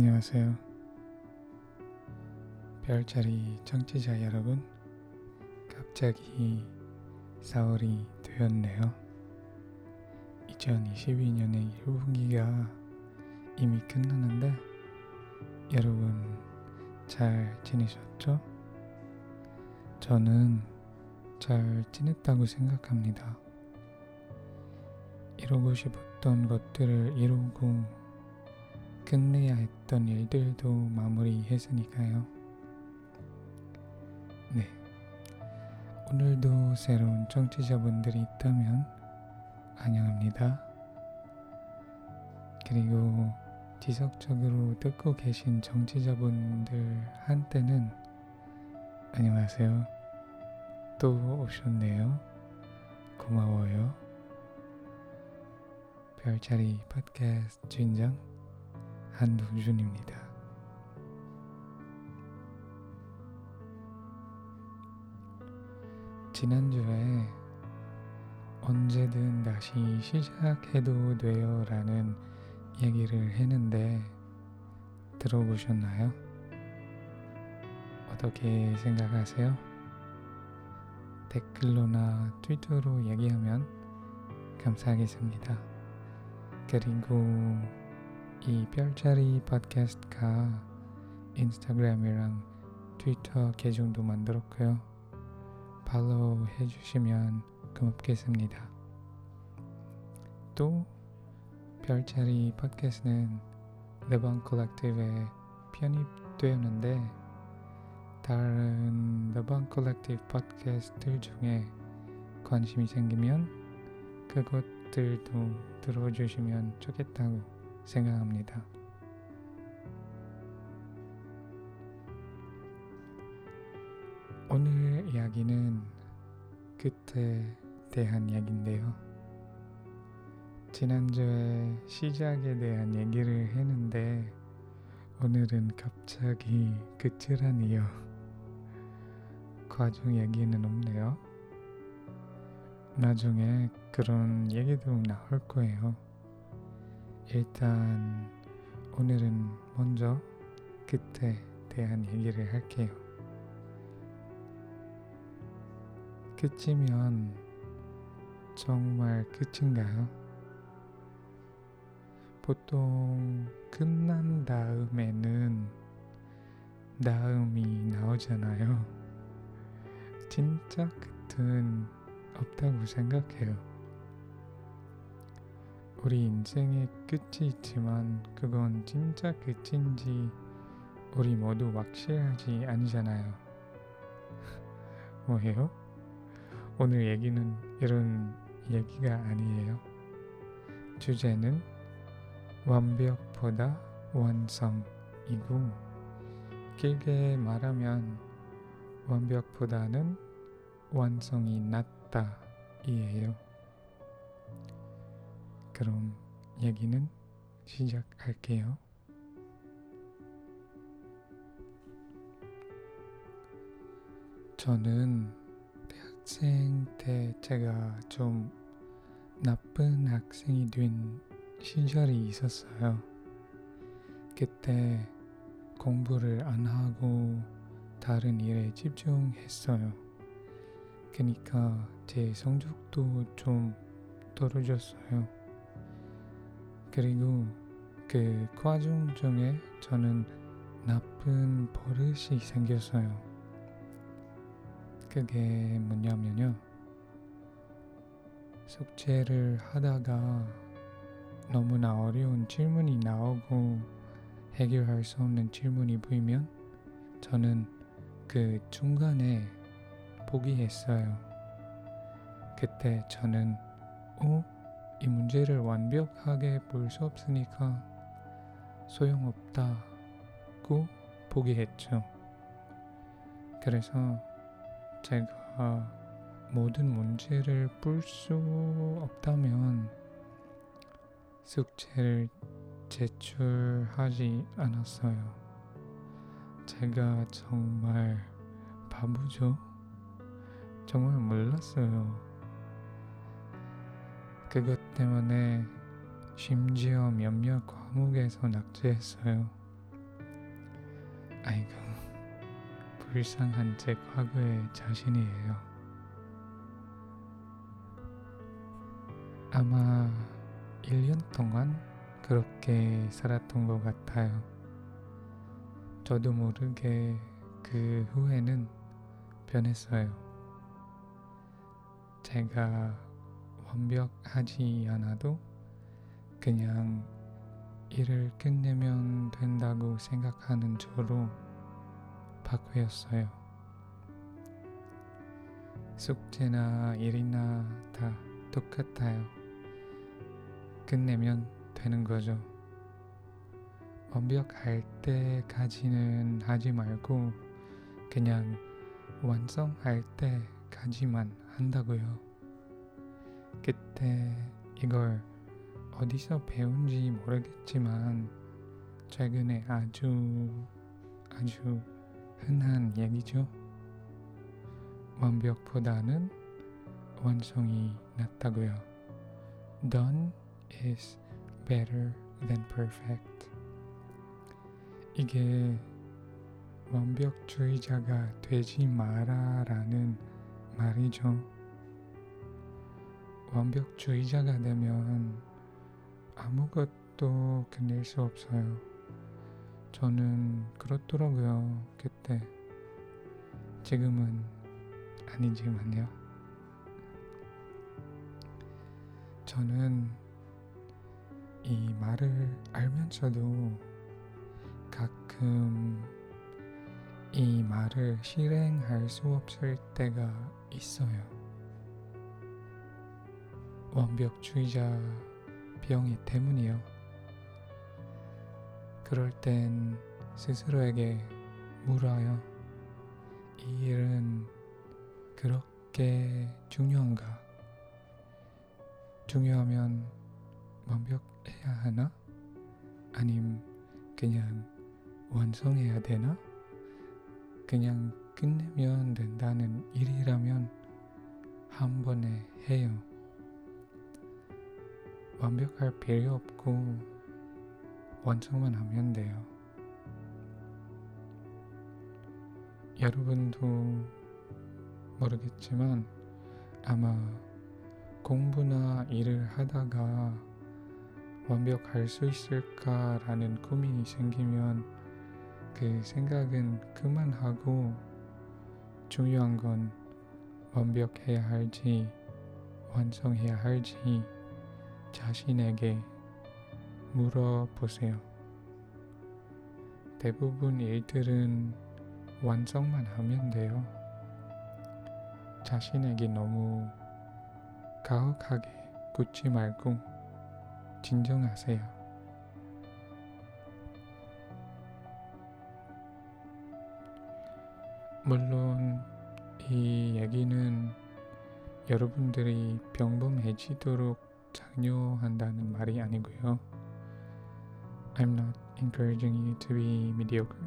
안녕하세요. 별자리 청취자 여러분, 갑자기 4월이 되었네요. 2022년의 1분기가 이미 끝났는데 여러분 잘 지내셨죠? 저는 잘 지냈다고 생각합니다. 이루고 싶었던 것들을 이루고 끝내야 했던 일들도 마무리했으니까요. 네. 오늘도 새로운 청취자분들이 있다면 환영합니다. 그리고 지속적으로 듣고 계신 정치자분들한테는 안녕하세요. 또 오셨네요. 고마워요. 별자리 팟캐스트 주인장 한동준입니다. 지난주에 언제든 다시 시작해도 돼요 라는 얘기를 했는데 들어보셨나요? 어떻게 생각하세요? 댓글로나 트위터로 얘기하면 감사하겠습니다. 그리고 이 별자리 팟캐스트가 인스타그램이랑 트위터 계정도 만들었고요. 팔로우 해주시면 고맙겠습니다. 또 별자리 팟캐스트는 네방 콜렉티브에 편입되었는데 다른 네방 콜렉티브 팟캐스트 중에 관심이 생기면 그것들도 들어주시면 좋겠다고 생각합니다. 오늘 이야기는 끝에 대한 이야기인데요. 지난주에 시작에 대한 얘기를 했는데 오늘은 갑자기 끝이라니요. 과정 얘기는 없네요. 나중에 그런 얘기도 나올 거예요. 일단 오늘은 먼저 끝에 대한 얘기를 할게요. 끝이면 정말 끝인가요? 보통 끝난 다음에는 다음이 나오잖아요. 진짜 끝은 없다고 생각해요. 우리 인생의 끝이 있지만 그건 진짜 끝인지 우리 모두 확실하지 아니잖아요. 뭐예요? 오늘 얘기는 이런 얘기가 아니에요. 주제는 완벽보다 완성이고 길게 말하면 완벽보다는 완성이 낫다이에요. 그럼 얘기는 시작할게요. 저는 대학생 때 제가 좀 나쁜 학생이 된 시절이 있었어요. 그때 공부를 안 하고 다른 일에 집중했어요. 그니까 제 성적도 좀 떨어졌어요. 그리고 그 과정 중에 저는 나쁜 버릇이 생겼어요. 그게 뭐냐면요. 숙제를 하다가 너무나 어려운 질문이 나오고 해결할 수 없는 질문이 보이면 저는 그 중간에 포기했어요. 그때 저는 어? 이 문제를 완벽하게 볼 수 없으니까 소용없다고 포기했죠. 그래서 제가 모든 문제를 풀 수 없다면 숙제를 제출하지 않았어요. 제가 정말 바보죠? 정말 몰랐어요. 그것 때문에 심지어 몇몇 과목에서 낙제했어요. 아이고, 불쌍한 제 과거의 자신이에요. 아마 1년 동안 그렇게 살았던 것 같아요. 저도 모르게 그 후에는 변했어요. 제가 완벽하지 않아도 그냥 일을 끝내면 된다고 생각하는 저로 바뀌었어요. 숙제나 일이나 다 똑같아요. 끝내면 되는 거죠. 완벽할 때까지는 하지 말고 그냥 완성할 때까지만 한다고요. 그때 이걸 어디서 배운지 모르겠지만 최근에 아주 아주 흔한 얘기죠. 완벽보다는 완성이 낫다고요. Done is better than perfect. 이게 완벽주의자가 되지 마라라는 말이죠. 완벽주의자가 되면 아무것도 끝낼 수 없어요. 저는 그렇더라고요. 그때. 지금은 아니지만요. 저는 이 말을 알면서도 가끔 이 말을 실행할 수 없을 때가 있어요. 완벽주의자 병이 때문이요. 그럴 땐 스스로에게 물어요. 이 일은 그렇게 중요한가? 중요하면 완벽해야 하나? 아님 그냥 완성해야 되나? 그냥 끝내면 된다는 일이라면 한 번에 해요. 완벽할 필요 없고 완성만 하면 돼요. 여러분도 모르겠지만 아마 공부나 일을 하다가 완벽할 수 있을까라는 고민이 생기면 그 생각은 그만하고 중요한 건 완벽해야 할지 완성해야 할지 자신에게 물어보세요. 대부분 일들은 완성만 하면 돼요. 자신에게 너무 가혹하게 굳지 말고 진정하세요. 물론 이 얘기는 여러분들이 평범해지도록 장려한다는 말이 아니고요. I'm not encouraging you to be mediocre.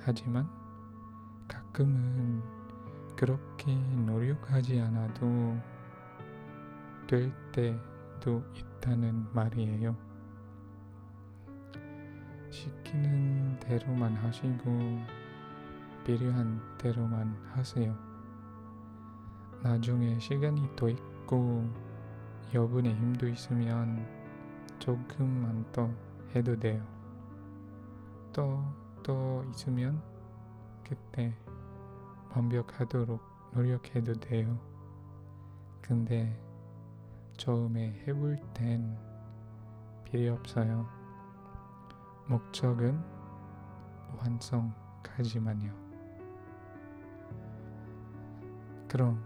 하지만 가끔은 그렇게 노력하지 않아도 될 때도 있다는 말이에요. 시키는 대로만 하시고 필요한 대로만 하세요. 나중에 시간이 또 있고 여분의 힘도 있으면 조금만 더 해도 돼요. 또, 또 있으면 그때 완벽하도록 노력해도 돼요. 근데 처음에 해볼 땐 필요 없어요. 목적은 완성까지만요. 그럼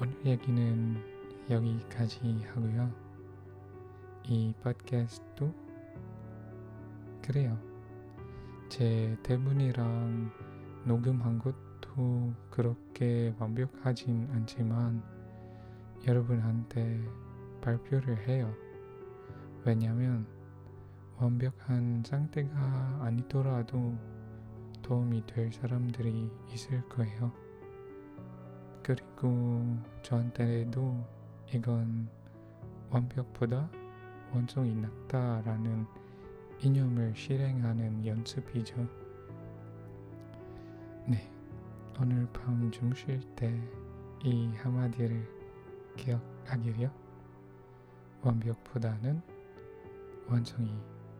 오늘 얘기는 여기까지 하고요. 이 팟캐스트도 그래요. 제 대본이랑 녹음한 것도 그렇게 완벽하진 않지만 여러분한테 발표를 해요. 왜냐면 완벽한 상태가 아니더라도 도움이 될 사람들이 있을 거예요. 그리고 저한테도 이건 완벽보다 완성이 낫다라는 이념을 실행하는 연습이죠. 네, 오늘 밤 주무실 때이 한마디를 기억하기려 완벽보다는 완성이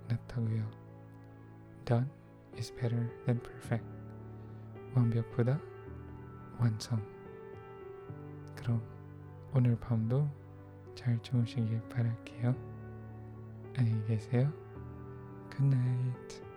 낫다고요. Done is better than perfect. 완벽보다 완성. 그럼 오늘 밤도 잘 주무시길 바랄게요. 안녕히 계세요. Good night.